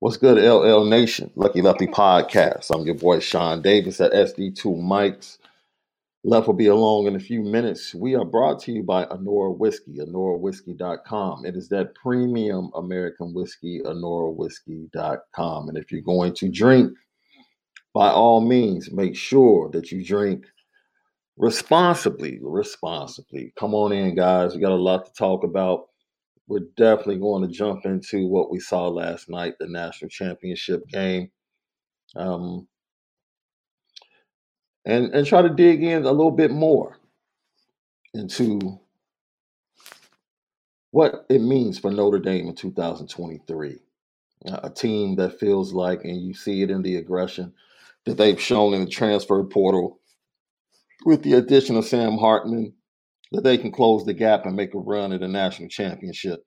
What's good, LL Nation? Lucky Lefty Podcast. I'm your boy Shaun Davis at SD2 Mics. Left will be along in a few minutes. We are brought to you by Anora Whiskey, AnoraWhiskey.com. It is that premium American whiskey, AnoraWhiskey.com. And if you're going to drink, by all means, make sure that you drink responsibly. Responsibly. Come on in, guys. We got a lot to talk about we're definitely going to jump into what we saw last night, the national championship game, um, and and try to dig in a little bit more into what it means for Notre Dame in 2023. A team that feels like, and you see it in the aggression that they've shown in the transfer portal, with the addition of Sam Hartman, that they can close the gap and make a run at a national championship.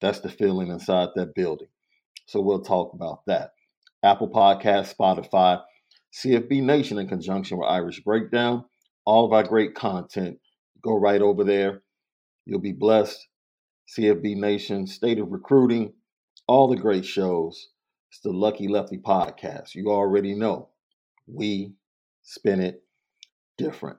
That's the feeling inside that building. So we'll talk about that. Apple Podcast, Spotify, CFB Nation in conjunction with Irish Breakdown. All of our great content. Go right over there. You'll be blessed. CFB Nation, State of Recruiting, all the great shows. It's the Lucky Lefty Podcast. You already know. We spin it different.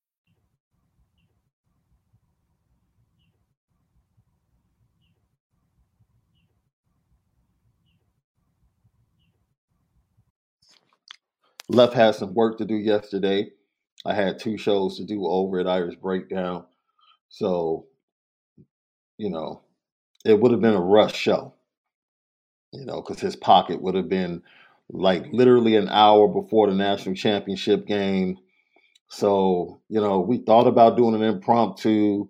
Left had some work to do yesterday. I had two shows to do over at Irish Breakdown. So, you know, it would have been a rush show, you know, because his pocket would have been like literally an hour before the national championship game. So, you know, we thought about doing an impromptu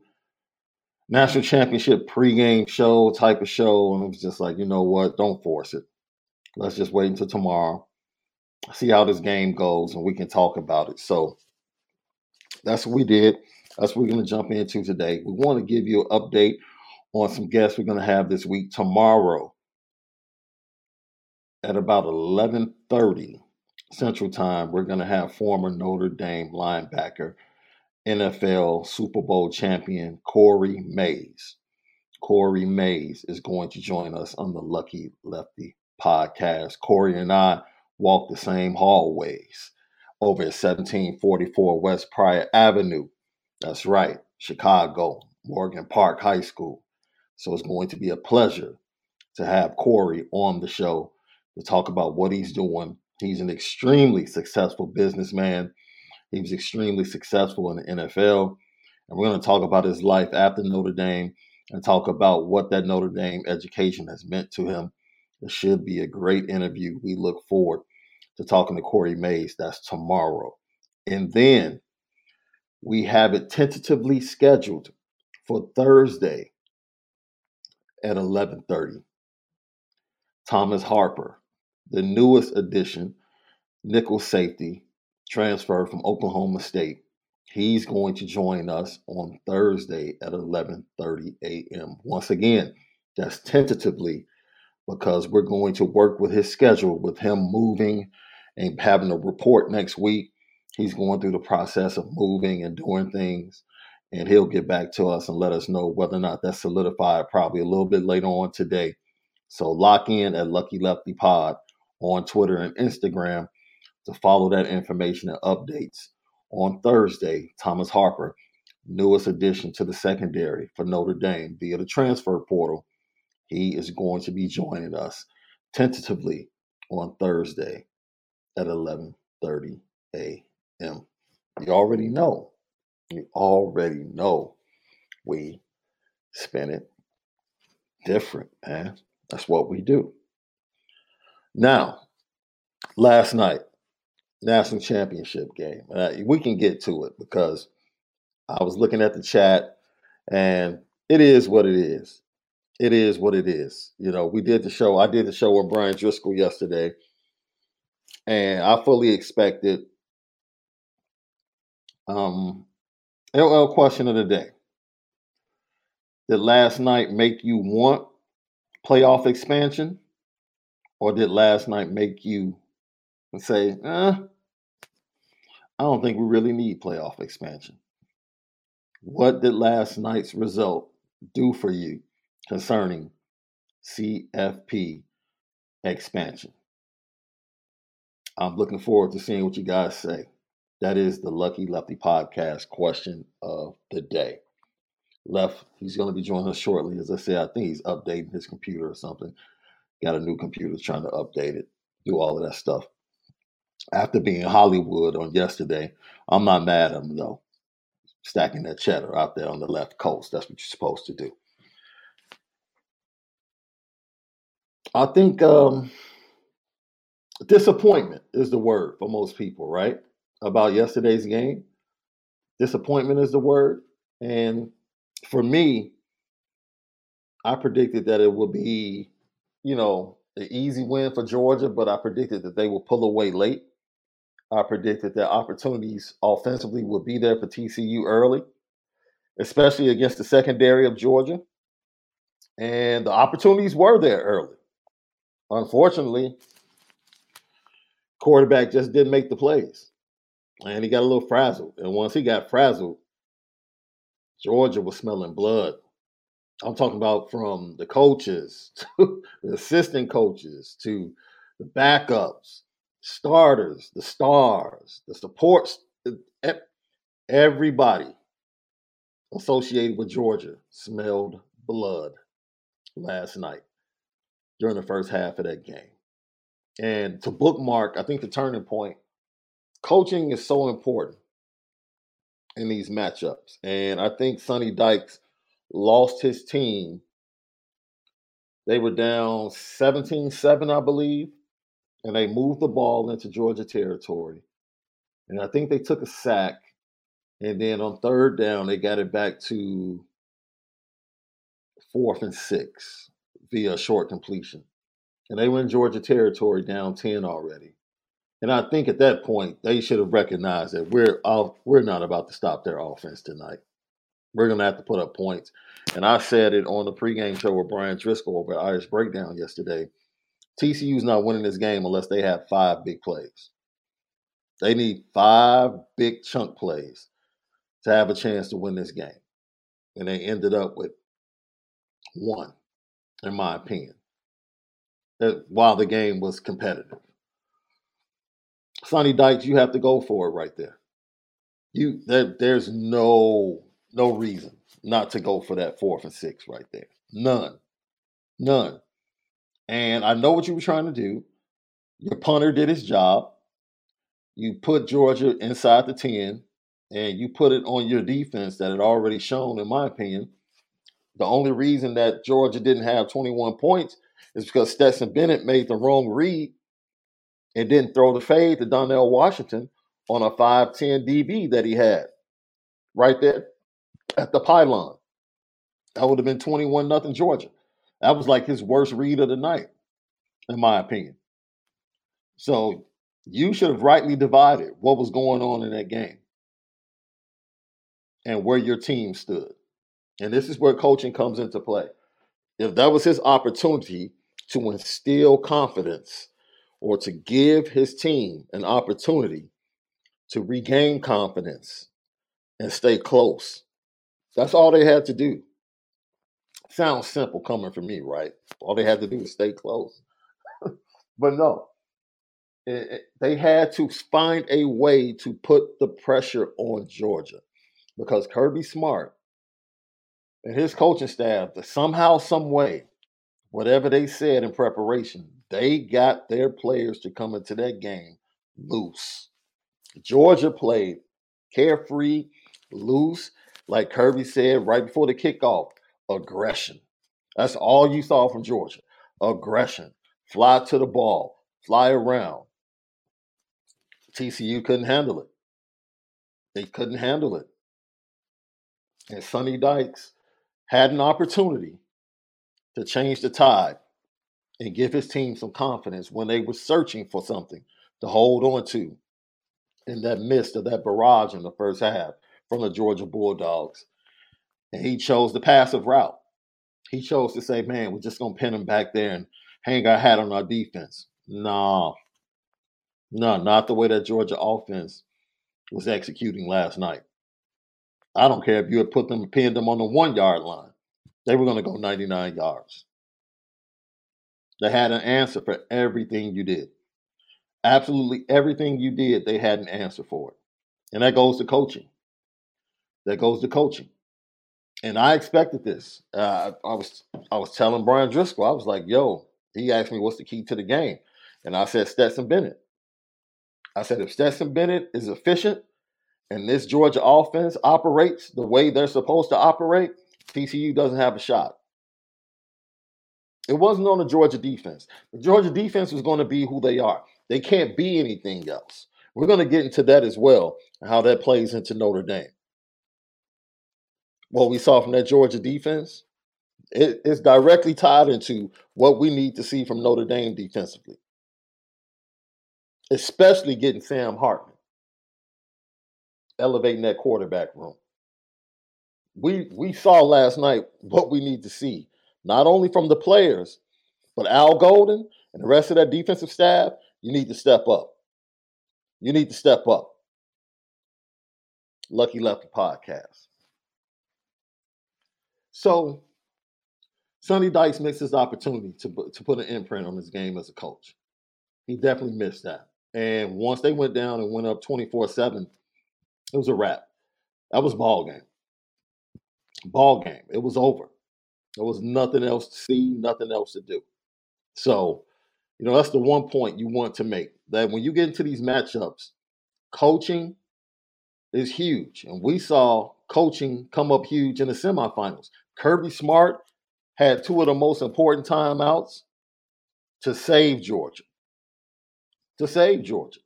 national championship pregame show type of show. And it was just like, you know what? Don't force it. Let's just wait until tomorrow, see how this game goes, and we can talk about it. So that's what we did. That's what we're going to jump into today. We want to give you an update on some guests we're going to have this week tomorrow at about 11:30 Central Time. We're going to have former Notre Dame linebacker, NFL Super Bowl champion Corey Mays. Corey Mays is going to join us on the Lucky Lefty podcast. Corey and I walk the same hallways over at 1744 West Pryor Avenue. That's right, Chicago, Morgan Park High School. So it's going to be a pleasure to have Corey on the show to talk about what he's doing. He's an extremely successful businessman. He was extremely successful in the NFL. And we're going to talk about his life after Notre Dame and talk about what that Notre Dame education has meant to him. It should be a great interview. We look forward to talking to Corey Mays. That's tomorrow. And then we have it tentatively scheduled for Thursday at 11:30. Thomas Harper, the newest addition, nickel safety, transfer from Oklahoma State. He's going to join us on Thursday at 11:30 a.m. Once again, that's tentatively because we're going to work with his schedule with him moving and having a report next week. He's going through the process of moving and doing things, and he'll get back to us and let us know whether or not that's solidified probably a little bit later on today. So lock in at Lucky Lefty Pod on Twitter and Instagram to follow that information and updates. On Thursday, Thomas Harper, newest addition to the secondary for Notre Dame via the transfer portal, he is going to be joining us tentatively on Thursday at 11:30 a.m. You already know. You already know we spin it different, man. That's what we do. Now, last night, national championship game. We can get to it because I was looking at the chat and it is what it is. It is what it is. You know, we did the show. I did the show with Bryan Driskell yesterday, and I fully expected. Um, LL question of the day: Did last night make you want playoff expansion, or did last night make you say, eh, I don't think we really need playoff expansion? What did last night's result do for you concerning CFP expansion? I'm looking forward to seeing what you guys say. That is the Lucky Lefty podcast question of the day. Left, he's going to be joining us shortly. As I said, I think he's updating his computer or something. Got a new computer, trying to update it, do all of that stuff. After being in Hollywood on yesterday, I'm not mad at him though. Stacking that cheddar out there on the left coast. That's what you're supposed to do. I think um, disappointment is the word for most people, right? About yesterday's game. Disappointment is the word. And for me, I predicted that it would be, you know, an easy win for Georgia, but I predicted that they would pull away late. I predicted that opportunities offensively would be there for TCU early, especially against the secondary of Georgia. And the opportunities were there early. Unfortunately, quarterback just didn't make the plays. And he got a little frazzled. And once he got frazzled, Georgia was smelling blood. I'm talking about from the coaches to the assistant coaches to the backups, starters, the stars, the supports, everybody associated with Georgia smelled blood last night during the first half of that game. And to bookmark, I think the turning point, coaching is so important in these matchups. And I think Sonny Dykes lost his team. They were down 17 7, I believe, and they moved the ball into Georgia territory. And I think they took a sack And then on third down, they got it back to fourth and six via short completion. And they were in Georgia territory down 10 already. And I think at that point, they should have recognized that we're off, we're not about to stop their offense tonight. We're going to have to put up points. And I said it on the pregame show with Bryan Driskell over at Irish Breakdown yesterday. TCU's not winning this game unless they have five big plays. They need five big chunk plays to have a chance to win this game. And they ended up with one, in my opinion, while the game was competitive. Sonny Dykes, you have to go for it right there. You there, there's no no reason not to go for that fourth and six right there. None. None. And I know what you were trying to do. Your punter did his job. You put Georgia inside the 10 and you put it on your defense that had already shown, in my opinion. The only reason that Georgia didn't have 21 points is because Stetson Bennett made the wrong read and didn't throw the fade to Darnell Washington on a 5'10 DB that he had right there at the pylon. That would have been 21 nothing Georgia. That was like his worst read of the night, in my opinion. So you should have rightly divided what was going on in that game and where your team stood. And this is where coaching comes into play. If that was his opportunity to instill confidence or to give his team an opportunity to regain confidence and stay close, that's all they had to do. Sounds simple coming from me, right? All they had to do was stay close. but no, it, it, they had to find a way to put the pressure on Georgia because Kirby Smart and his coaching staff, that somehow, some way, whatever they said in preparation, they got their players to come into that game loose. Georgia played carefree, loose, like Kirby said right before the kickoff, aggression. That's all you saw from Georgia. Aggression. Fly to the ball, fly around. TCU couldn't handle it. They couldn't handle it. And Sonny Dykes had an opportunity to change the tide and give his team some confidence when they were searching for something to hold on to in that midst of that barrage in the first half from the Georgia Bulldogs. And he chose the passive route. He chose to say, man, we're just going to pin him back there and hang our hat on our defense. No, no, not the way that Georgia offense was executing last night. I don't care if you had put them, pinned them on the one yard line. They were going to go 99 yards. They had an answer for everything you did. Absolutely everything you did, they had an answer for it. And that goes to coaching that goes to coaching. And I expected this. Uh, I was I was telling Bryan Driskell, I was like, "Yo," he asked me, "What's the key to the game?" And I said, "Stetson Bennett." I said, "If Stetson Bennett is efficient and this Georgia offense operates the way they're supposed to operate, TCU doesn't have a shot." It wasn't on the Georgia defense. The Georgia defense was going to be who they are. They can't be anything else. We're going to get into that as well, how that plays into Notre Dame what we saw from that Georgia defense, it, it's directly tied into what we need to see from Notre Dame defensively, especially getting Sam Hartman, elevating that quarterback room. We we saw last night what we need to see, not only from the players, but Al Golden and the rest of that defensive staff. You need to step up. You need to step up. Lucky Lefty podcast. So Sonny Dykes missed his opportunity to, to put an imprint on his game as a coach. He definitely missed that. And once they went down and went up 24 7, it was a wrap. That was ball game. Ball game. It was over. There was nothing else to see, nothing else to do. So, you know, that's the one point you want to make that when you get into these matchups, coaching is huge. And we saw coaching come up huge in the semifinals. Kirby Smart had two of the most important timeouts to save Georgia. To save Georgia.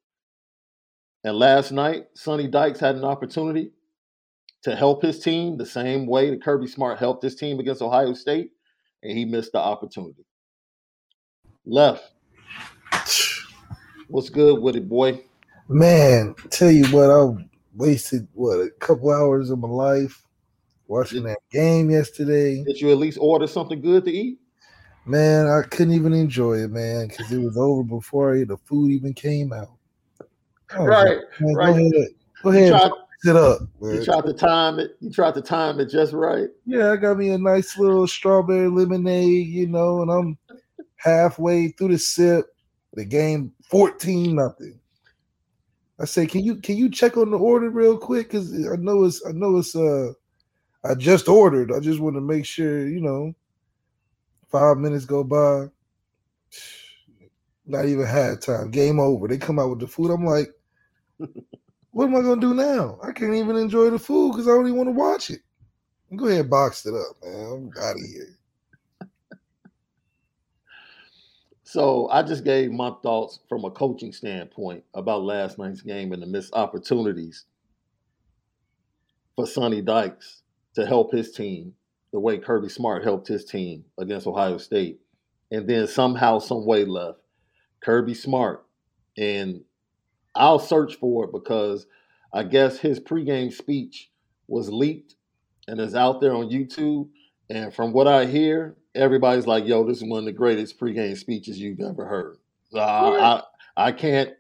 And last night, Sonny Dykes had an opportunity to help his team the same way that Kirby Smart helped his team against Ohio State, and he missed the opportunity. Left. What's good with it, boy? Man, tell you what, I wasted what a couple hours of my life watching that game yesterday. Did you at least order something good to eat? Man, I couldn't even enjoy it, man, because it was over before the food even came out. Right, like, right. Go ahead, go ahead tried, sit up. Man. You tried to time it. You tried to time it just right. Yeah, I got me a nice little strawberry lemonade, you know, and I'm halfway through the sip. The game 14 nothing. I say, can you can you check on the order real quick? Cause I know it's I know it's uh I just ordered. I just want to make sure, you know, five minutes go by. Not even had time. Game over. They come out with the food. I'm like, what am I gonna do now? I can't even enjoy the food because I only want to watch it. Go ahead, box it up, man. I'm out of here. So I just gave my thoughts from a coaching standpoint about last night's game and the missed opportunities for Sonny Dykes to help his team the way Kirby Smart helped his team against Ohio State. And then somehow, some way left Kirby Smart. And I'll search for it because I guess his pregame speech was leaked and is out there on YouTube. And from what I hear, everybody's like, "Yo, this is one of the greatest pregame speeches you've ever heard." Uh, I I can't.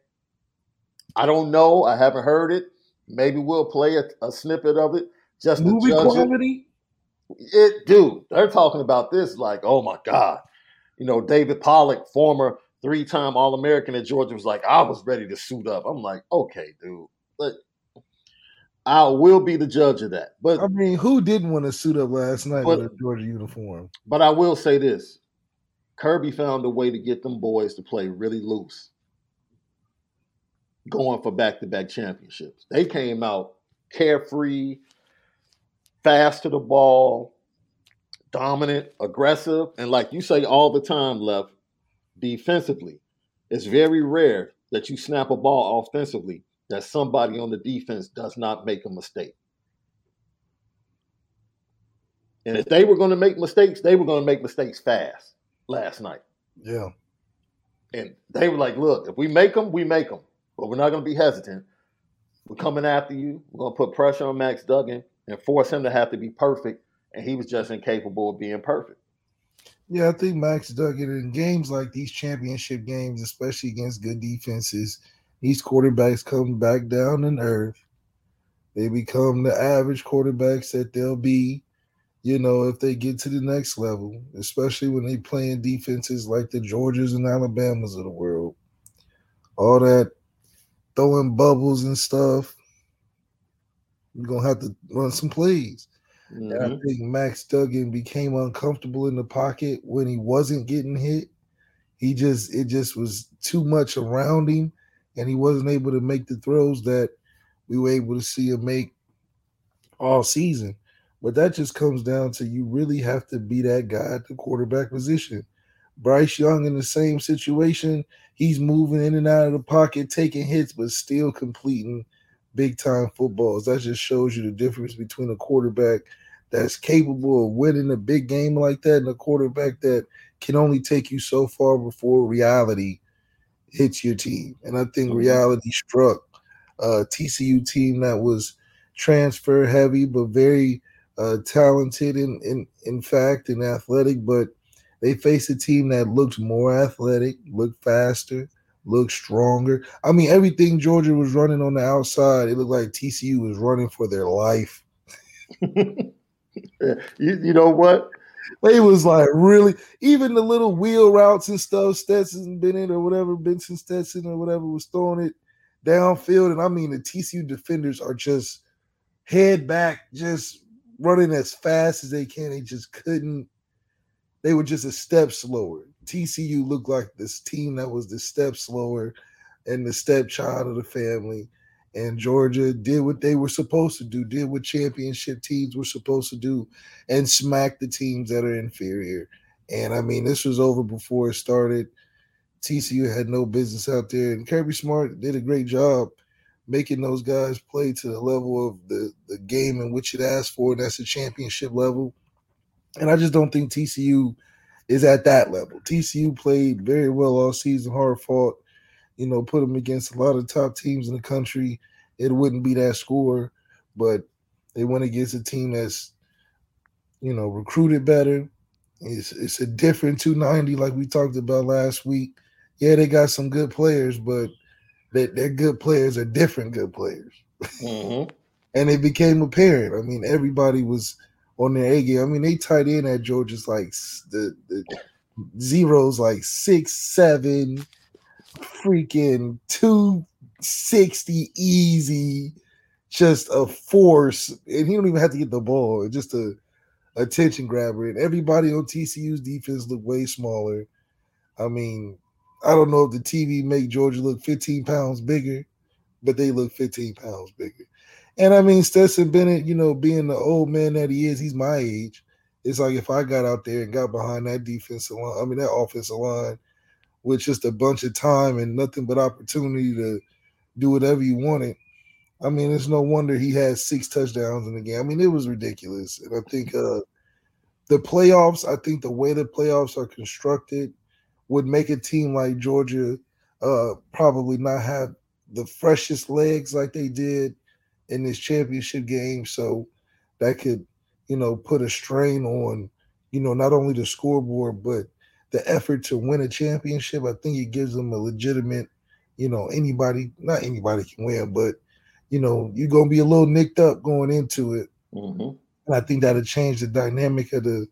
I don't know. I haven't heard it. Maybe we'll play a, a snippet of it just movie quality. It. it, dude. They're talking about this like, oh my god. You know, David Pollack, former three-time All-American at Georgia, was like, I was ready to suit up. I'm like, okay, dude. But I will be the judge of that. But I mean, who didn't want to suit up last night but, with a Georgia uniform? But I will say this: Kirby found a way to get them boys to play really loose, going for back-to-back championships. They came out carefree, fast to the ball, dominant, aggressive, and like you say all the time, left defensively. It's very rare that you snap a ball offensively that somebody on the defense does not make a mistake. And if they were going to make mistakes, they were going to make mistakes fast last night. Yeah. And they were like, look, if we make them, we make them. But we're not going to be hesitant. We're coming after you. We're going to put pressure on Max Duggan and force him to have to be perfect. And he was just incapable of being perfect. Yeah, I think Max Duggan in games like these championship games, especially against good defenses – these quarterbacks come back down to earth. They become the average quarterbacks that they'll be, you know, if they get to the next level, especially when they playing defenses like the Georgias and Alabamas of the world. All that throwing bubbles and stuff. You're gonna have to run some plays. Mm-hmm. And I think Max Duggan became uncomfortable in the pocket when he wasn't getting hit. He just it just was too much around him and he wasn't able to make the throws that we were able to see him make all season. But that just comes down to you really have to be that guy at the quarterback position. Bryce Young in the same situation. He's moving in and out of the pocket, taking hits, but still completing big time footballs. That just shows you the difference between a quarterback that's capable of winning a big game like that and a quarterback that can only take you so far before reality hits your team. And I think mm-hmm. reality struck a TCU team that was transfer heavy, but very uh, talented in, in in fact and athletic. But they faced a team that looked more athletic, looked faster, looked stronger. I mean, everything Georgia was running on the outside, it looked like TCU was running for their life. you, you know what? they was like really even the little wheel routes and stuff. Stetson Bennett or whatever Benson Stetson or whatever was throwing it downfield, and I mean the TCU defenders are just head back, just running as fast as they can. They just couldn't. They were just a step slower. TCU looked like this team that was the step slower and the stepchild of the family and Georgia did what they were supposed to do, did what championship teams were supposed to do, and smacked the teams that are inferior. And I mean, this was over before it started. TCU had no business out there, and Kirby Smart did a great job making those guys play to the level of the, the game in which it asked for, and that's the championship level. And I just don't think TCU is at that level. TCU played very well all season, hard fought, you know, put them against a lot of top teams in the country. It wouldn't be that score, but they went against a team that's, you know, recruited better. It's it's a different 290 like we talked about last week. Yeah, they got some good players, but they, they're good players are different good players. Mm-hmm. and it became apparent. I mean, everybody was on their A game. I mean, they tight end at Georgia's like the, the zeros like six, seven, freaking 260 easy, just a force. And he don't even have to get the ball, just a attention grabber. And everybody on TCU's defense looked way smaller. I mean, I don't know if the TV make Georgia look 15 pounds bigger, but they look 15 pounds bigger. And I mean, Stetson Bennett, you know, being the old man that he is, he's my age. It's like if I got out there and got behind that defensive line, I mean, that offensive line with just a bunch of time and nothing but opportunity to do whatever you wanted. I mean, it's no wonder he had six touchdowns in the game. I mean, it was ridiculous. And I think uh, the playoffs, I think the way the playoffs are constructed would make a team like Georgia uh, probably not have the freshest legs like they did in this championship game. So that could, you know, put a strain on, you know, not only the scoreboard, but the effort to win a championship. I think it gives them a legitimate, you know, anybody, not anybody can win, but, you know, you're going to be a little nicked up going into it. Mm-hmm. And I think that'll change the dynamic of the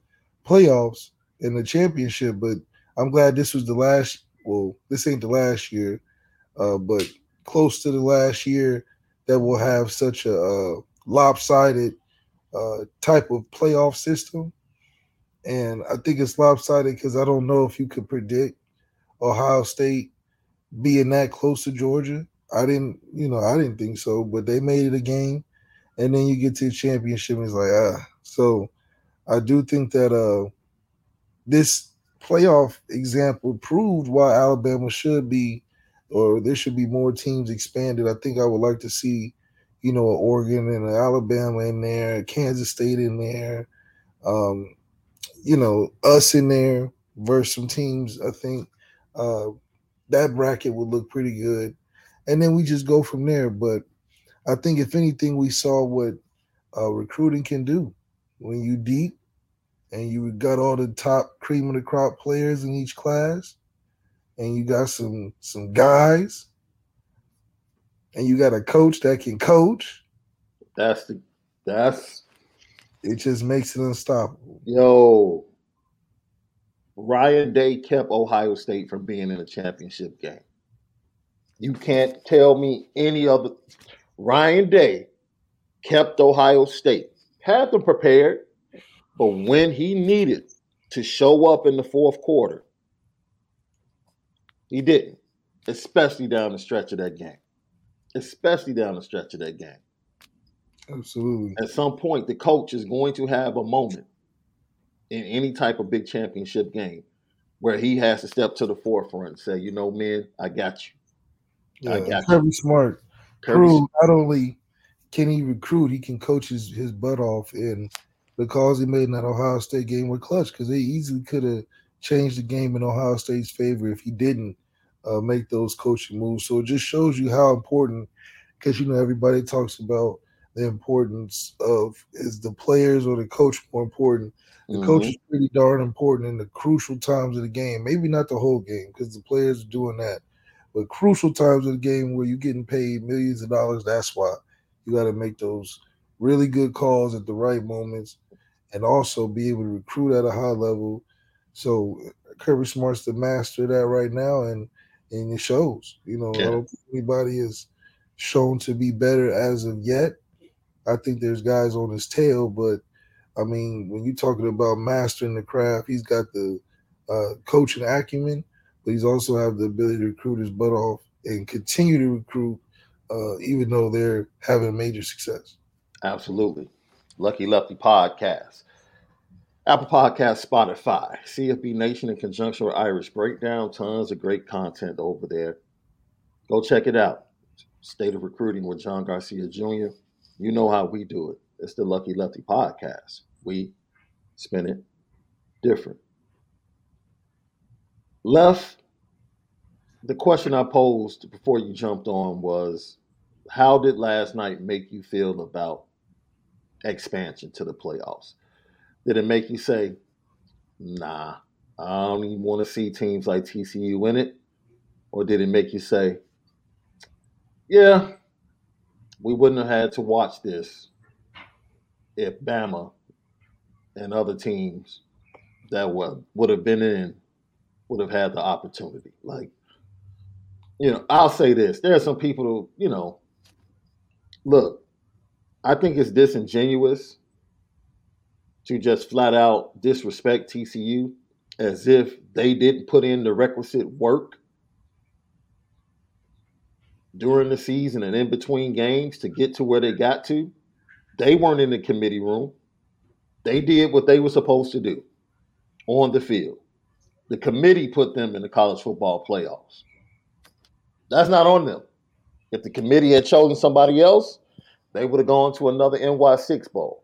playoffs and the championship. But I'm glad this was the last, well, this ain't the last year, uh, but close to the last year that will have such a, lopsided uh, type of playoff system. And I think it's lopsided because I don't know if you could predict Ohio State being that close to Georgia. I didn't, you know, I didn't think so, but they made it a game. And then you get to the championship and it's like, ah. So I do think that uh this playoff example proved why Alabama should be or there should be more teams expanded. I think I would like to see, you know, Oregon and Alabama in there, Kansas State in there, um, you know, us in there versus some teams. I think uh, that bracket would look pretty good, and then we just go from there. But I think if anything, we saw what uh, recruiting can do when you deep and you got all the top cream of the crop players in each class and you got some some guys and you got a coach that can coach. That's the that's it just makes it unstoppable. Yo, Ryan Day kept Ohio State from being in a championship game. You can't tell me any other Ryan Day kept Ohio State. Had them prepared, but when he needed to show up in the fourth quarter, he didn't, especially down the stretch of that game. Especially down the stretch of that game. Absolutely. At some point, the coach is going to have a moment in any type of big championship game where he has to step to the forefront and say, you know, man, I got you. Yeah, I got Kirby you. Smart. Kirby not only can he recruit, he can coach his, his butt off. And because he made in that Ohio State game with clutch, because they easily could have changed the game in Ohio State's favor if he didn't uh, make those coaching moves. So it just shows you how important, because you know everybody talks about the importance of is the players or the coach more important. The mm-hmm. coach is pretty darn important in the crucial times of the game. Maybe not the whole game because the players are doing that, but crucial times of the game where you're getting paid millions of dollars. That's why you got to make those really good calls at the right moments, and also be able to recruit at a high level. So Kirby Smart's the master of that right now, and and it shows. You know, yeah. I don't think anybody is shown to be better as of yet. I think there's guys on his tail, but I mean, when you're talking about mastering the craft, he's got the uh, coaching acumen, but he's also have the ability to recruit his butt off and continue to recruit, uh, even though they're having major success. Absolutely. Lucky Lefty Podcast. Apple Podcast, Spotify, CFB Nation in conjunction with Irish Breakdown. Tons of great content over there. Go check it out. State of Recruiting with John Garcia Jr. You know how we do it. It's the Lucky Lefty podcast. We spin it different. Left, the question I posed before you jumped on was how did last night make you feel about expansion to the playoffs? Did it make you say, nah, I don't even want to see teams like TCU in it? Or did it make you say, yeah, we wouldn't have had to watch this if Bama and other teams that would, would have been in would have had the opportunity. Like, you know, I'll say this. There are some people who, you know, look, I think it's disingenuous to just flat out disrespect TCU as if they didn't put in the requisite work during the season and in between games to get to where they got to. They weren't in the committee room. They did what they were supposed to do on the field. The committee put them in the college football playoffs. That's not on them. If the committee had chosen somebody else, they would have gone to another NY6 bowl.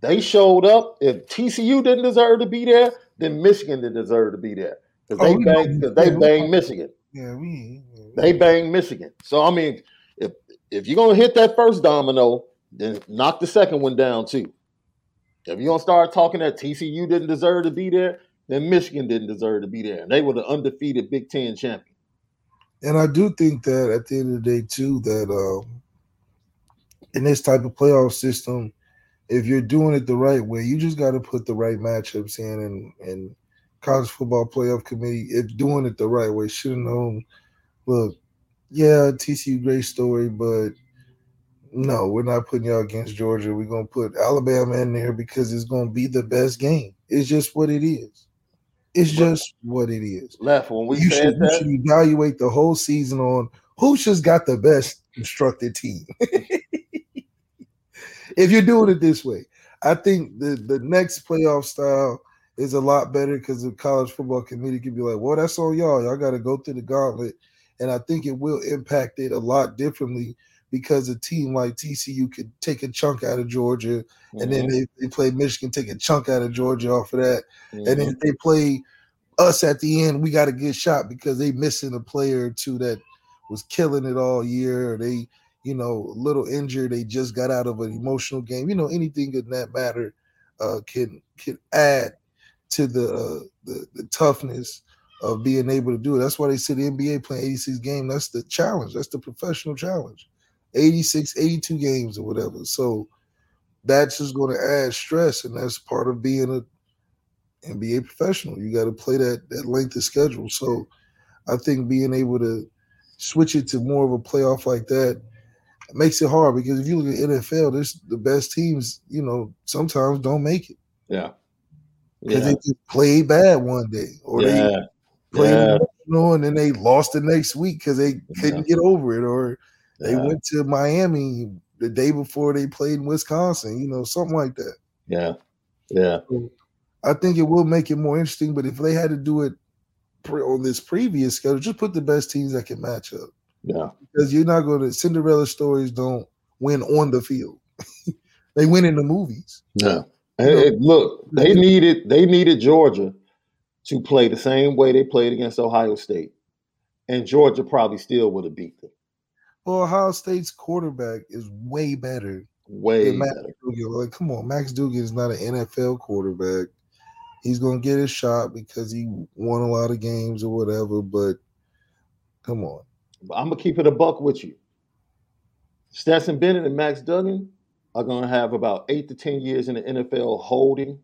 They showed up. If TCU didn't deserve to be there, then Michigan didn't deserve to be there because they oh, banged, cause they banged Michigan. Yeah, we. They banged Michigan. So I mean, if if you're gonna hit that first domino, then knock the second one down too. If you're gonna start talking that TCU didn't deserve to be there, then Michigan didn't deserve to be there, and they were the undefeated Big Ten champion. And I do think that at the end of the day, too, that um, in this type of playoff system, if you're doing it the right way, you just got to put the right matchups in. And, and college football playoff committee, if doing it the right way, should have known. Look, yeah, TCU great story, but no, we're not putting y'all against Georgia. We're gonna put Alabama in there because it's gonna be the best game. It's just what it is. It's just what it is. Left when we you said should, that, you should evaluate the whole season on who's just got the best constructed team. if you're doing it this way, I think the the next playoff style is a lot better because the college football committee can be like, well, that's on y'all. Y'all got to go through the gauntlet. And I think it will impact it a lot differently because a team like TCU could take a chunk out of Georgia, mm-hmm. and then mm-hmm. they, they play Michigan, take a chunk out of Georgia off of that. Mm-hmm. And then mm-hmm. they play us at the end, we got a good shot because they missing a player or two that was killing it all year, or they, you know, a little injured. They just got out of an emotional game. You know, anything in that matter uh, can can add to the, uh, the the toughness of being able to do it. That's why they say the NBA playing 86 games. That's the challenge. That's the professional challenge. 86, 82 games or whatever. So that's just going to add stress, and that's part of being a NBA professional. You got to play that that length of schedule. So I think being able to switch it to more of a playoff like that makes it hard because if you look at NFL, there's the best teams, you know, sometimes don't make it. Yeah. Because yeah. they just played bad one day or yeah. they played yeah. and then they lost the next week because they couldn't yeah. get over it or they went to Miami the day before they played in Wisconsin, you know, something like that. Yeah. Yeah. So I think it will make it more interesting, but if they had to do it pre- on this previous schedule, just put the best teams that can match up. Yeah. Because you're not going to, Cinderella stories don't win on the field, they win in the movies. Yeah. Hey, look, they needed they needed Georgia to play the same way they played against Ohio State, and Georgia probably still would have beat them. Well, Ohio State's quarterback is way better. Way better. Duggan. Like, come on, Max Duggan is not an NFL quarterback. He's gonna get his shot because he won a lot of games or whatever. But come on, I'm gonna keep it a buck with you. Stetson Bennett and Max Duggan are gonna have about eight to ten years in the NFL holding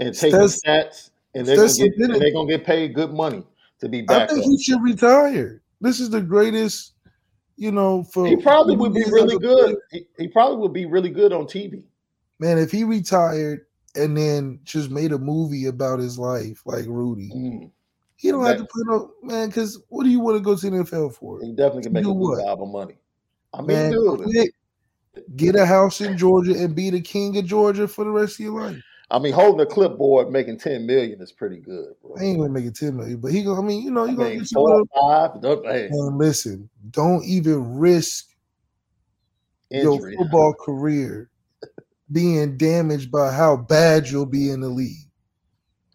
and taking stats, and they're, gonna get, and they're gonna get paid good money to be back. I think up. he should retire. This is the greatest, you know. For he probably would be really good. He, he, probably would be really good on TV. Man, if he retired and then just made a movie about his life, like Rudy, mm. He don't have to put no man. Because what do you want to go to the NFL for? He definitely can make do a what? of money. I mean, quit, get a house in Georgia and be the king of Georgia for the rest of your life. I mean, holding a clipboard making ten million is pretty good. Bro. I ain't gonna make it ten million, but he gonna. I mean, you know, you gonna mean, get four five. Don't, hey, And listen, don't even risk injury. your football career being damaged by how bad you'll be in the league.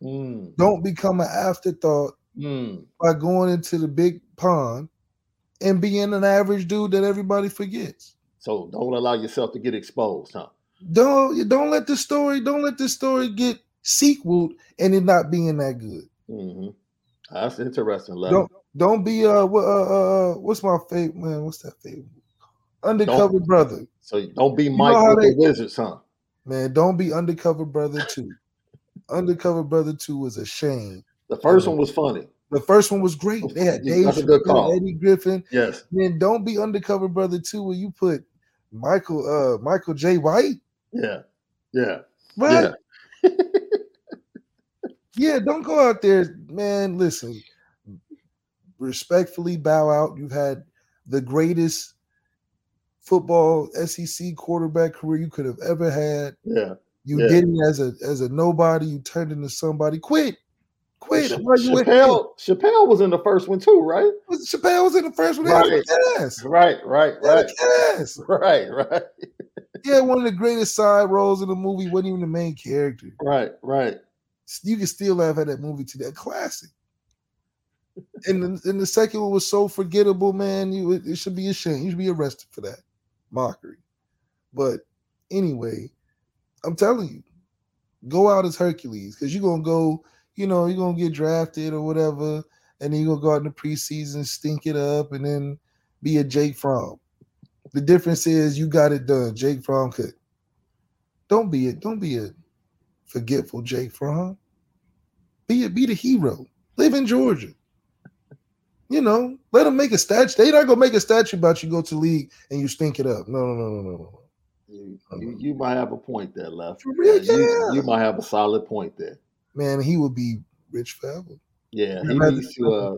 Mm, Don't become an afterthought mm. by going into the big pond and being an average dude that everybody forgets. So don't allow yourself to get exposed, huh? Don't don't let the story don't let the story get sequeled and it not being that good. hmm That's interesting. Love. Don't don't be uh what uh, uh what's my favorite man? What's that favorite? Undercover brother. So don't be know Mike how with they- the Wizards, huh? Man, don't be undercover brother two. Undercover brother two was a shame. The first one was funny. The first one was great. They had Dave That's a good Chappelle, call. Eddie Griffin. Yes. Then don't be undercover brother two where you put Michael uh Michael Jai White. Yeah. Yeah. Right? Yeah. Yeah, don't go out there, man. Listen, respectfully bow out. You've had the greatest football SEC quarterback career you could have ever had. Yeah. You Yeah. did it as a as a nobody. You turned into somebody. Quit, quit. You Chappelle, Chappelle was in the first one too, right? Was- Chappelle was in the first one. Right. Right. Right, right, Right. right. Ass. Right, right, Yeah, one of the greatest side roles in the movie. wasn't even the main character. right, right. You can still laugh at that movie today. Classic. And the, and the second one was so forgettable, man. You it, it should be ashamed. You should be arrested for that mockery. But anyway, I'm telling you, go out as Hercules because you're gonna go. You know, you're gonna get drafted or whatever, and then you're gonna go out in the preseason, stink it up, and then be a Jake Fromm. The difference is you got it done. Jake Fromm could. Don't be it. Don't be a forgetful Jake Fromm. Be a, be the hero. Live in Georgia. You know, let them make a statue. They not gonna make a statue about you go to league and you stink it up. No, no, no, no, no, no. You, you, you might have a point there, left. For real, You, yeah. you might have a solid point there. Man, he would be rich forever. Yeah, he needs to. Uh,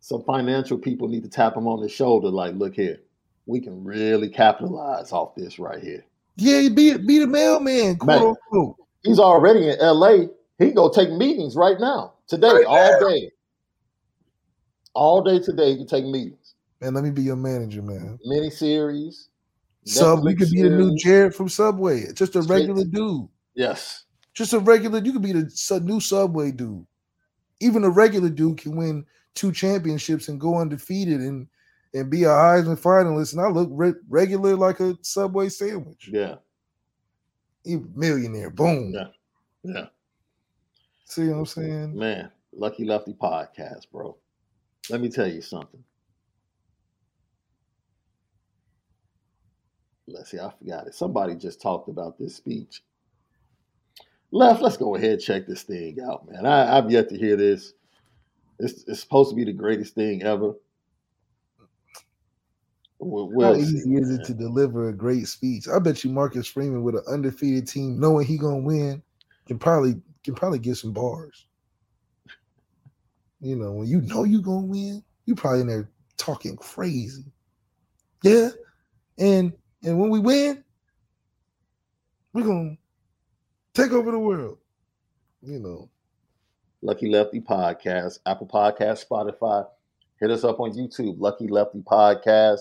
some financial people need to tap him on the shoulder. Like, look here, we can really capitalize off this right here. yeah, be be the mailman, quote Man. He's already in L.A. He can go take meetings right now, today, Right all day, all day today. He can take meetings, Man, let me be your manager, man. mini series. Sub, you could be the new Jared from Subway. Just a regular dude. Yes, Just a regular. You could be the new Subway dude. Even a regular dude can win two championships and go undefeated and and be a Heisman finalist. And I look re- regular like a Subway sandwich. yeah, Even millionaire. Boom. Yeah. yeah. See what I'm saying? Man, Lucky Lefty podcast, bro. Let me tell you something. Let's see, I forgot it. Somebody just talked about this speech. Left, let's go ahead and check this thing out, man. I, I've yet to hear this. It's, it's supposed to be the greatest thing ever. We'll, How we'll see, easy is it to deliver a great speech? I bet you Marcus Freeman with an undefeated team, knowing he gonna win, can probably can probably get some bars. You know, when you know you gonna win, you probably in there talking crazy. Yeah, and and when we win, we're gonna take over the world. You know, Lucky Lefty Podcast, Apple Podcast, Spotify. Hit us up on YouTube, Lucky Lefty Podcast.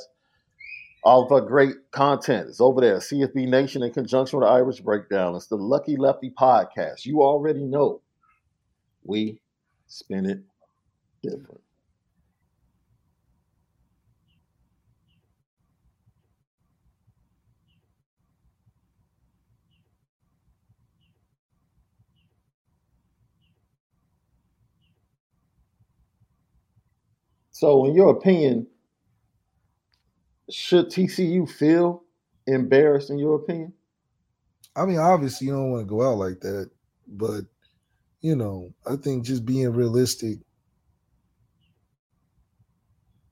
All of our great content is over there. CFB Nation in conjunction with the Irish Breakdown. It's the Lucky Lefty Podcast. You already know we spin it different. So, in your opinion, should TCU feel embarrassed? In your opinion, I mean, obviously you don't want to go out like that, but you know, I think just being realistic.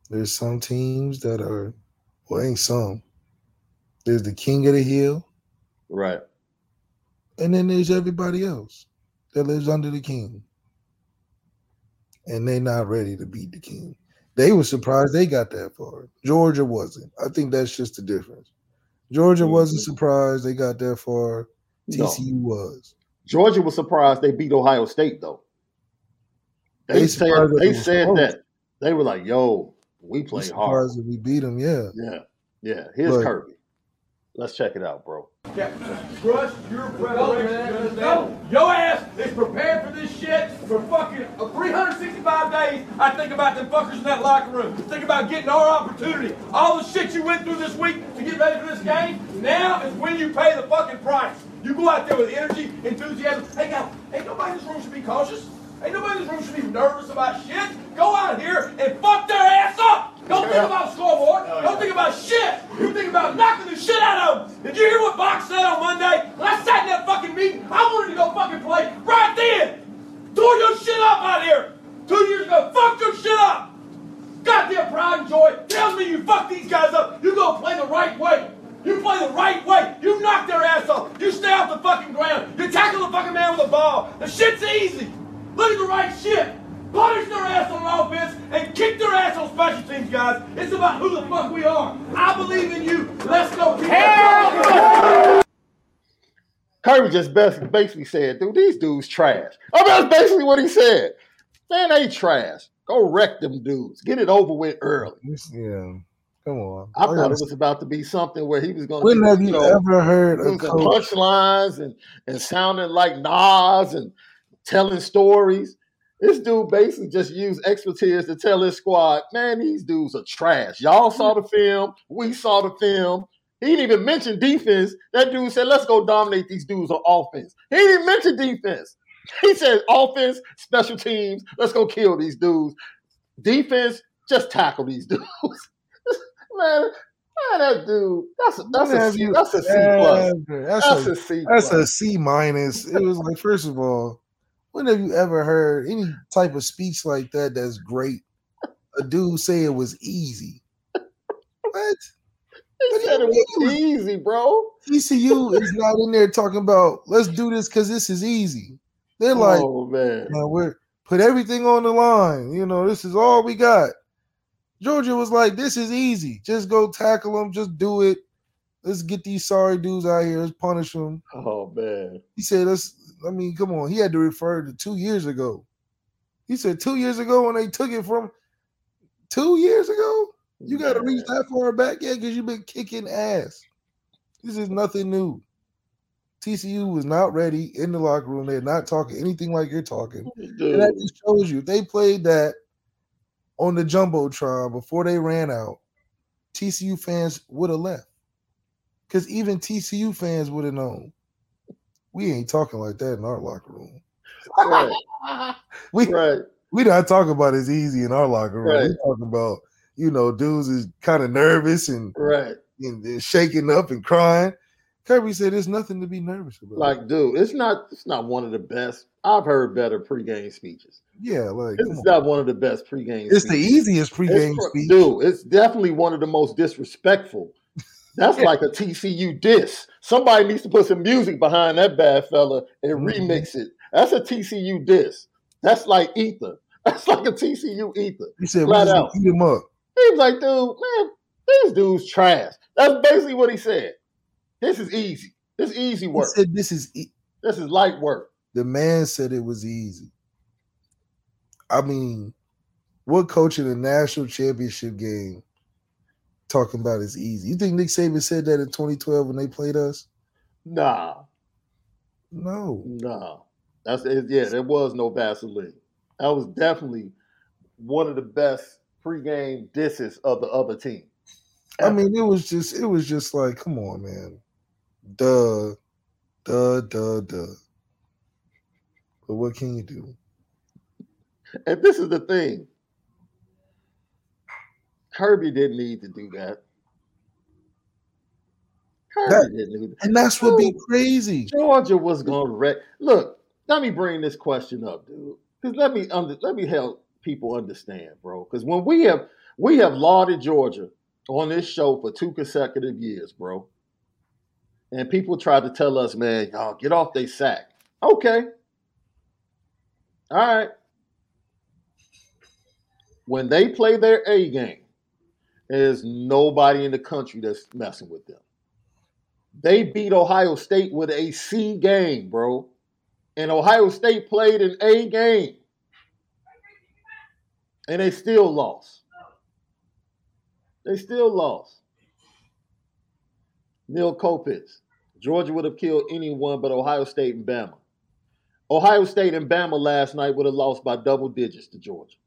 There's some teams that are, well, ain't some. There's the king of the hill, right? and then there's everybody else that lives under the king. And they're not ready to beat the king. They were surprised they got that far. Georgia wasn't. I think that's just the difference. Georgia wasn't Mhm. surprised they got that far. No, TCU was. Georgia was surprised they beat Ohio State though. They, They said that they said close. that they were like, "Yo, we played hard." we beat them. Yeah. Yeah, yeah. Here's But- Kirby. Let's check it out, bro. Yeah, trust your preparation. you understand? Your ass is prepared for this shit for fucking 365 days. I think about them fuckers in that locker room. Think about getting our opportunity. All the shit you went through this week to get ready for this game. Now is when you pay the fucking price. You go out there with energy, enthusiasm. Hey, now, ain't nobody in this room should be cautious. Ain't nobody in this room should be nervous about shit. Go out here and fuck their ass up. Don't think about scoreboard. Don't think about shit. You think about knocking the shit out of them. Did you hear what Box said on Monday? When I sat in that fucking meeting, I wanted to go fucking play right then. Tore your shit up out here. Two years ago, fucked your shit up. Goddamn pride and joy tells me you fuck these guys up. You go play the right way. You play the right way. You knock their ass off. You stay off the fucking ground. You tackle the fucking man with a ball. The shit's easy. Look at the right shit. Punish their ass on offense and kick their ass on special teams, guys. It's about who the fuck we are. I believe in you. Let's go. Hell Kirby just bas- basically said, dude, these dudes trash. I mean, that's basically what he said. Man, they trash. Go wreck them dudes. Get it over with early. Yeah. Come on. I I thought gotta- it was about to be something where he was going to when have you know, ever heard a doing some coach? punchlines and, and sounding like Nas and telling stories. This dude basically just used expertise to tell his squad, man, these dudes are trash. Y'all saw the film. We saw the film. He didn't even mention defense. That dude said, let's go dominate these dudes on offense. He didn't mention defense. He said offense, special teams, let's go kill these dudes. Defense, just tackle these dudes. man, man, that dude, that's a, that's a C, you that's a C plus. That's, That's a, a C that's plus. a C minus. It was like, first of all, when have you ever heard any type of speech like that that's great? A dude say it was easy. What? He said it was easy, bro. TCU is not in there talking about let's do this because this is easy. They're like, oh man, man, we're put everything on the line. You know, this is all we got. Georgia was like, this is easy. Just go tackle them. Just do it. Let's get these sorry dudes out here. Let's punish them. oh man. He said, let's, I mean, come on. He had to refer to two years ago. He said, two years ago when they took it from two years ago, you got to reach that far back yet because you've been kicking ass. This is nothing new. TCU was not ready in the locker room. They're not talking anything like you're talking. And that just shows you they played that on the Jumbotron before they ran out, TCU fans would have left. Because even TCU fans would have known. We ain't talking like that in our locker room. right, We right. we not talking about it's easy in our locker room. Right. We talking about, you know, dudes is kind of nervous and, Right. and they're shaking up and crying. Kirby said there's nothing to be nervous about. Like, dude, it's not it's not one of the best. I've heard better pregame speeches. yeah, like This is on. not one of the best pregame it's the easiest It's pregame pro- speech. Dude, it's definitely one of the most disrespectful. That's like a TCU diss. Somebody needs to put some music behind that bad fella and Mhm. remix it. That's a TCU diss. That's like ether. That's like a TCU ether. He said, Flat out. eat him up. He was like, dude, man, these dudes trash. That's basically what he said. This is easy. This is easy He work. said this is e- This is light work. the man said it was easy. I mean, what coach in a national championship game talking about is easy? You think Nick Saban said that in 2012 when they played us? Nah, No. nah. That's it, yeah, there was no Vaseline. That was definitely one of the best pregame disses of the other team. I mean, it was just it was just like, come on, man. Duh. Duh, duh, duh. But what can you do? And this is the thing. Kirby didn't need to do that. Kirby That- didn't need And that's what be crazy. Georgia was going to wreck. Look, let me bring this question up, dude. Because let me under, let me help people understand, bro. Because when we have we have lauded Georgia on this show for two consecutive years, bro, and people try to tell us, man, y'all get off they sack. Okay, all right. When they play their A game, there's nobody in the country that's messing with them. They beat Ohio State with a C game, bro. And Ohio State played an A game. And they still lost. They still lost. Neil Kopitz. Georgia would have killed anyone but Ohio State and Bama. Ohio State and Bama last night would have lost by double digits to Georgia.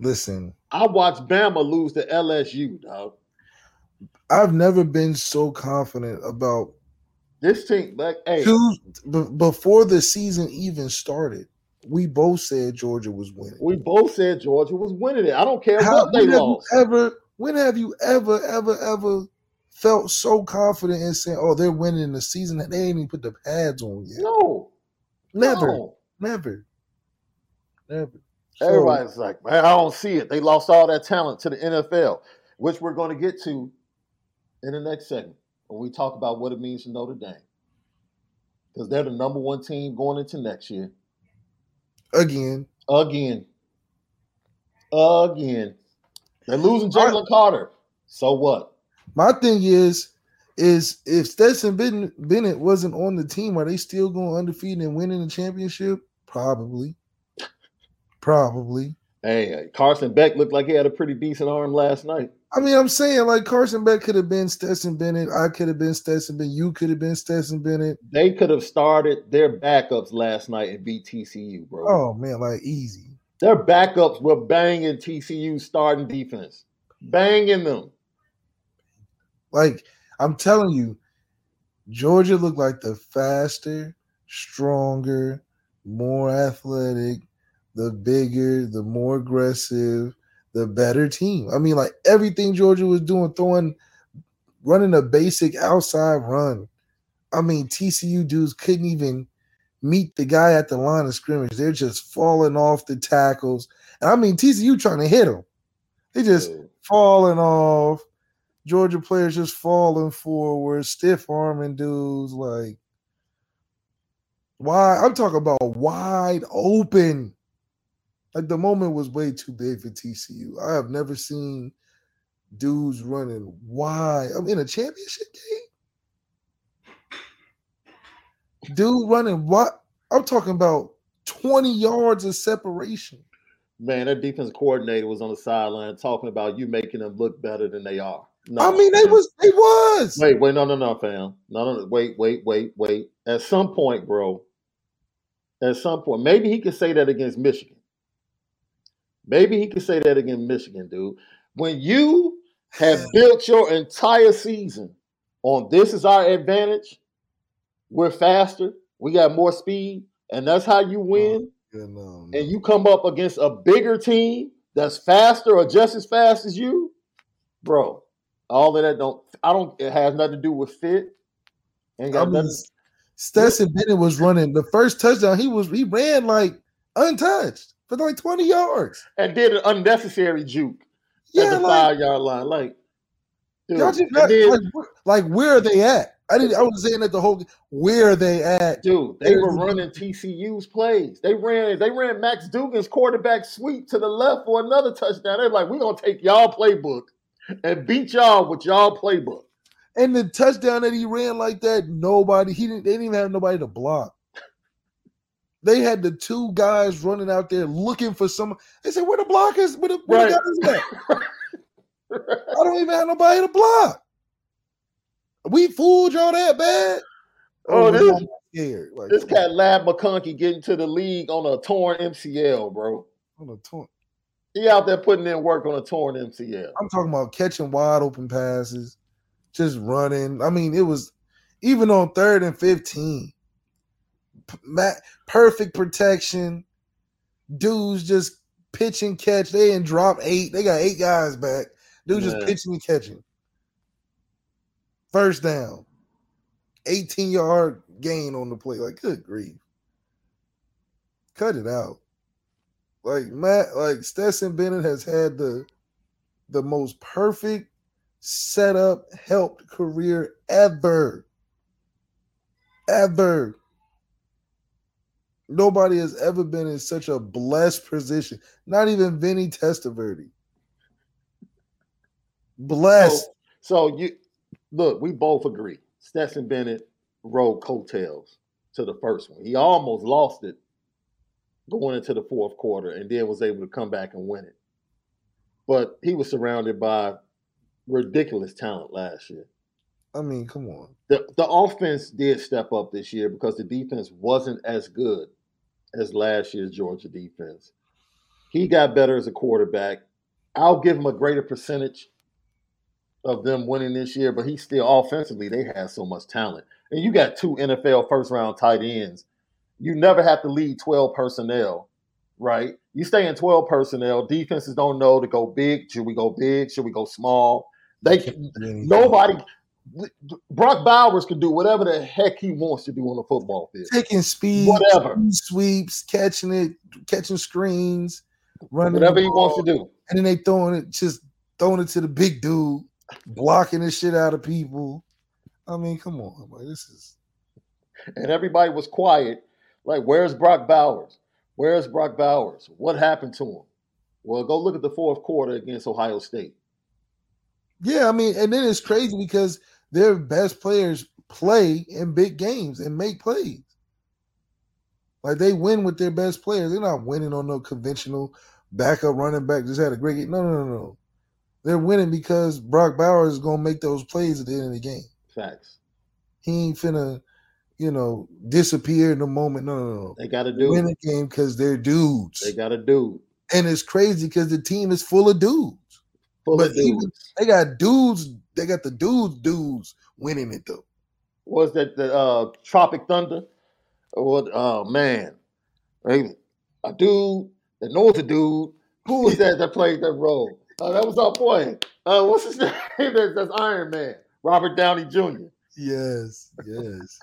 Listen, I watched Bama lose to LSU, dog. I've never been so confident about This team, like, hey, two b- before the season even started. We both said Georgia was winning. we both said Georgia was winning it. I don't care How, what they when lost. ever? When have you ever, ever, ever felt so confident in saying, "Oh, they're winning the season that they ain't even put the pads on yet"? No, never, no. never, never. Everybody's like, man, I don't see it. They lost all that talent to the NFL, which we're going to get to in the next segment when we talk about what it means to Notre Dame. Because they're the number one team going into next year. again, Again. Again. They're losing Jalen Carter. So what? my thing is, is if Stetson Bennett wasn't on the team, are they still going undefeated and winning the championship? Probably, probably. Hey, uh, Carson Beck looked like he had a pretty decent arm last night. I mean, I'm saying like Carson Beck could have been Stetson Bennett. I could have been Stetson Bennett. You could have been Stetson Bennett. They could have started their backups last night and beat TCU, bro. Oh man, like easy. Their backups were banging TCU starting defense, banging them. Like I'm telling you, Georgia looked like the faster, stronger, more athletic, the bigger, the more aggressive, the better team. I mean, like everything Georgia was doing, throwing, running a basic outside run. I mean, TCU dudes couldn't even meet the guy at the line of scrimmage. They're just falling off the tackles. And I mean, TCU trying to hit them. They just Dude, falling off. Georgia players just falling forward, stiff arming dudes. Like, why? I'm talking about wide open. Like the moment was way too big for TCU. I have never seen dudes running wide. I'm in a championship game. Dude running what? I'm talking about 20 yards of separation. Man, that defense coordinator was on the sideline talking about you making them look better than they are. No, I mean, they was they was. Wait, wait, no, no, no, fam. No, no, no, wait, wait, wait, wait. At some point, bro, at some point, maybe he could say that against Michigan. Maybe he could say that again, Michigan, dude. When you have built your entire season on this is our advantage, we're faster, we got more speed, and that's how you oh, win. Yeah, no, no. And you come up against a bigger team that's faster or just as fast as you, bro. All of that don't. I don't. It has nothing to do with fit. Ain't I got mean, nothing. Stetson Bennett was running the first touchdown. He was he ran like untouched for like 20 yards. And did an unnecessary juke at the like five yard line. Like, dude, y'all just not, then- like, where- like where are they at? I didn't I was saying that the whole where are they at? dude, they were running TCU's plays. They ran. They ran Max Duggan's quarterback sweep to the left for another touchdown. They're like, we're gonna take y'all playbook and beat y'all with y'all playbook. And the touchdown that he ran like that, nobody he didn't they didn't even have nobody to block. They had the two guys running out there looking for some. They said, "Where the blockers? Where the, where Right. the guys at? I don't even have nobody to block. We fooled y'all that bad. Oh, we're this- scared. Like, This cat Ladd McConkey getting to the league on a torn MCL, bro. on a torn- He out there putting in work on a torn MCL. I'm talking about catching wide open passes, just running. I mean, it was even on third and 15. Perfect protection. Dudes just pitch and catch. They didn't drop eight. They got eight guys back. Dudes Yeah. just pitching and catching. First down. 18 yard gain on the play. Like, good grief. Cut it out. Like Matt, like Stetson Bennett has had the the most perfect setup helped career ever. Ever. Nobody has ever been in such a blessed position. Not even Vinny Testaverde. Blessed. So you look, we both agree. Stetson Bennett rode coattails to the first one. He almost lost it going into the fourth quarter and then was able to come back and win it. But he was surrounded by ridiculous talent last year. I mean, come on. The the offense did step up this year because the defense wasn't as good as last year's Georgia defense. He got better as a quarterback. I'll give him a greater percentage of them winning this year, but he still offensively they have so much talent. And you got two NFL first round tight ends. You never have to lead 12 personnel, right? You stay in 12 personnel. Defenses don't know to go big. Should we go big? Should we go small? They can, nobody Brock Bowers can do whatever the heck he wants to do on the football field. Taking speed, whatever sweeps, catching it, catching screens, running whatever he wants to do. And then they throwing it, just throwing it to the big dude, blocking the shit out of people. I mean, come on, boy, this is. And everybody was quiet. Like, where's Brock Bowers? Where's Brock Bowers? What happened to him? Well, go look at the fourth quarter against Ohio State. Yeah, I mean, and then it's crazy because their best players play in big games and make plays. Like they win with their best players. They're not winning on no conventional backup running back. Just had a great game. No, no, no, no. They're winning because Brock Bowers is gonna make those plays at the end of the game. Facts. He ain't finna, you know, disappear in the moment. No, no, no. They got to do win the game because they're dudes. They got to do. And it's crazy because the team is full of dudes. Full but of dudes. even, they got dudes. They got the dudes, dudes winning it though. Was that the uh, Tropic Thunder? What? Oh man, hey, a dude that knows a dude. Who was that that played that role? Uh, that was our boy. Uh, what's his name? That's, that's Iron Man. Robert Downey Jr. Yes, yes.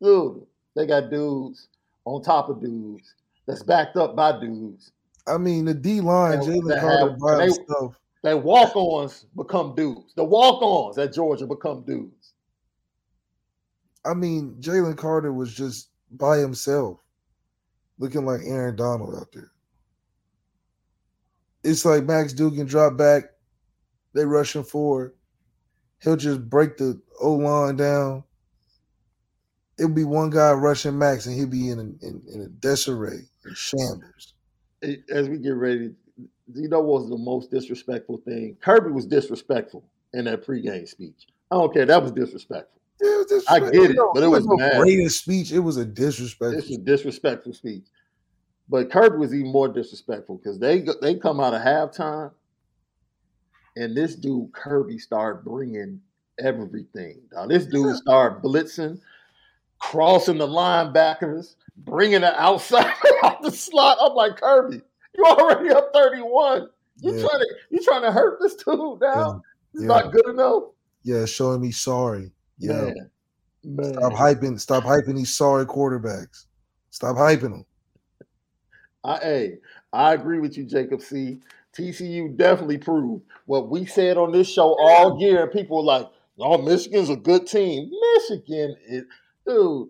Dude, they got dudes on top of dudes that's backed up by dudes. I mean, the D line, Jalen Carter they-. That walk ons become dudes. The walk ons at Georgia become dudes. I mean, Jalen Carter was just by himself, looking like Aaron Donald out there. It's like Max Duggan drop back, they rushing forward. He'll just break the O line down. It'll be one guy rushing Max, and he'll be in a, in, in a disarray, in shambles. As we get ready, you know what was the most disrespectful thing? Kirby was disrespectful in that pregame speech. I don't care. That was disrespectful. Yeah, it was I get it, but it was mad. greatest speech. It was a disrespectful. This is disrespectful speech. But Kirby was even more disrespectful because they they come out of halftime, and this dude Kirby started bringing everything. Now this dude started blitzing, crossing the linebackers, bringing it outside out the slot. I'm like Kirby, you already up 31. You Yeah. trying to you trying to hurt this dude now? It's Yeah. not good enough. Yeah, showing me sorry. Yeah. Man, man. Stop hyping. Stop hyping these sorry quarterbacks. Stop hyping them. I, hey, I agree with you, Jacob C. TCU definitely proved what we said on this show all year. And people were like, "Oh, Michigan's a good team." Michigan is, dude.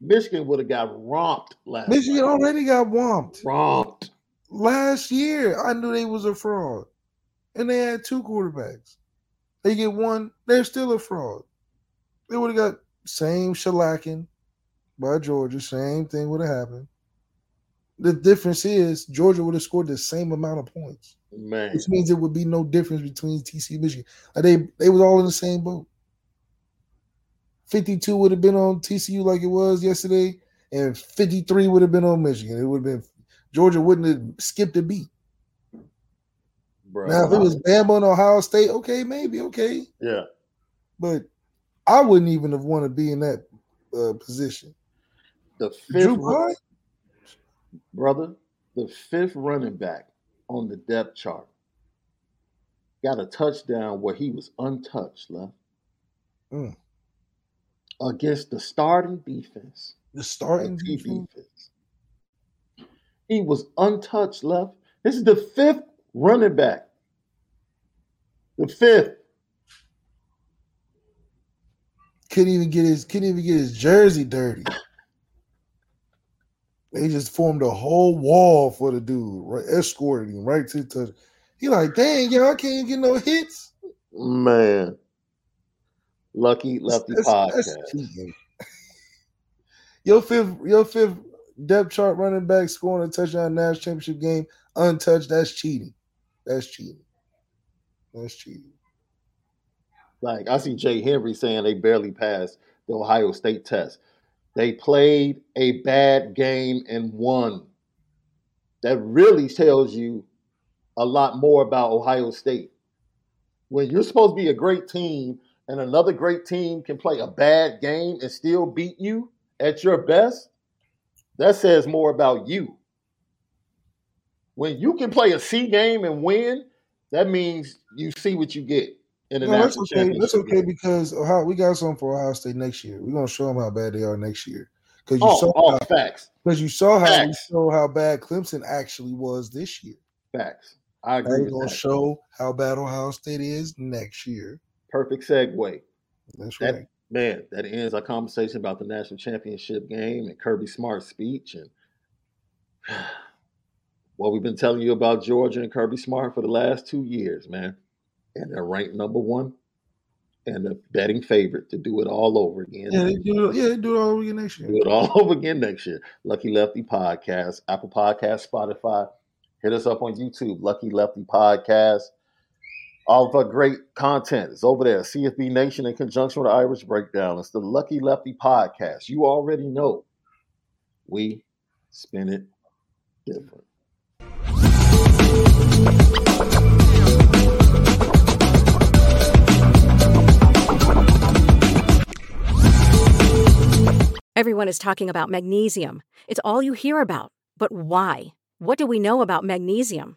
Michigan would have got romped last. Michigan night. already got whomped romped. last year. I knew they was a fraud, and they had two quarterbacks. They get one, they're still a fraud. They would have got same shellacking by Georgia. Same thing would have happened. The difference is Georgia would have scored the same amount of points, Man, which means there would be no difference between and Michigan. Like they they was all in the same boat. 52 would have been on TCU like it was yesterday, and 53 would have been on Michigan. It would have been Georgia wouldn't have skipped a beat. bro. Now, if it was Bama and Ohio State, okay, maybe, okay. yeah, But I wouldn't even have wanted to be in that uh, position. the fifth Drew ru- brother, the fifth running back on the depth chart got a touchdown where he was untouched left Mm. Against the starting defense. The starting defense. defense. He was untouched left. This is the fifth running back. The fifth. couldn't even get his couldn't even get his jersey dirty. They just formed a whole wall for the dude, right? Escorted him right to the touch. He like, dang, yo, I can't even get no hits. Man. Lucky Lefty That's- podcast. that's your fifth, your fifth depth chart running back scoring a touchdown national championship game untouched. That's cheating. That's cheating. That's cheating. Like I see Jay Henry saying they barely passed the Ohio State test. They played a bad game and won. That really tells you a lot more about Ohio State. When you're supposed to be a great team and another great team can play a bad game and still beat you at your best, that says more about you. When you can play a C game and win, that means you see what you get in the No, that's okay. That's okay because Ohio, we got something for Ohio State next year. We're gonna show them how bad they are next year. Because you Oh, saw oh, how, facts, because you saw how Facts. saw how bad Clemson actually was this year. facts. I agree we're gonna that. show how bad Ohio State is next year. Perfect segue. That's That right. man, that ends our conversation about the national championship game and Kirby Smart's speech and what we've been telling you about Georgia and Kirby Smart for the last two years, man. And they're ranked number one and the betting favorite to do it all over again. Yeah, they do. Yeah, do it all over again next year. Do it all over again next year. Lucky Lefty Podcast, Apple Podcast, Spotify. Hit us up on YouTube, Lucky Lefty Podcast. All of our great content is over there. CFB Nation in conjunction with the Irish Breakdown. It's the Lucky Lefty Podcast. You already know we spin it different. Everyone is talking about magnesium. It's all you hear about. But why? What do we know about magnesium?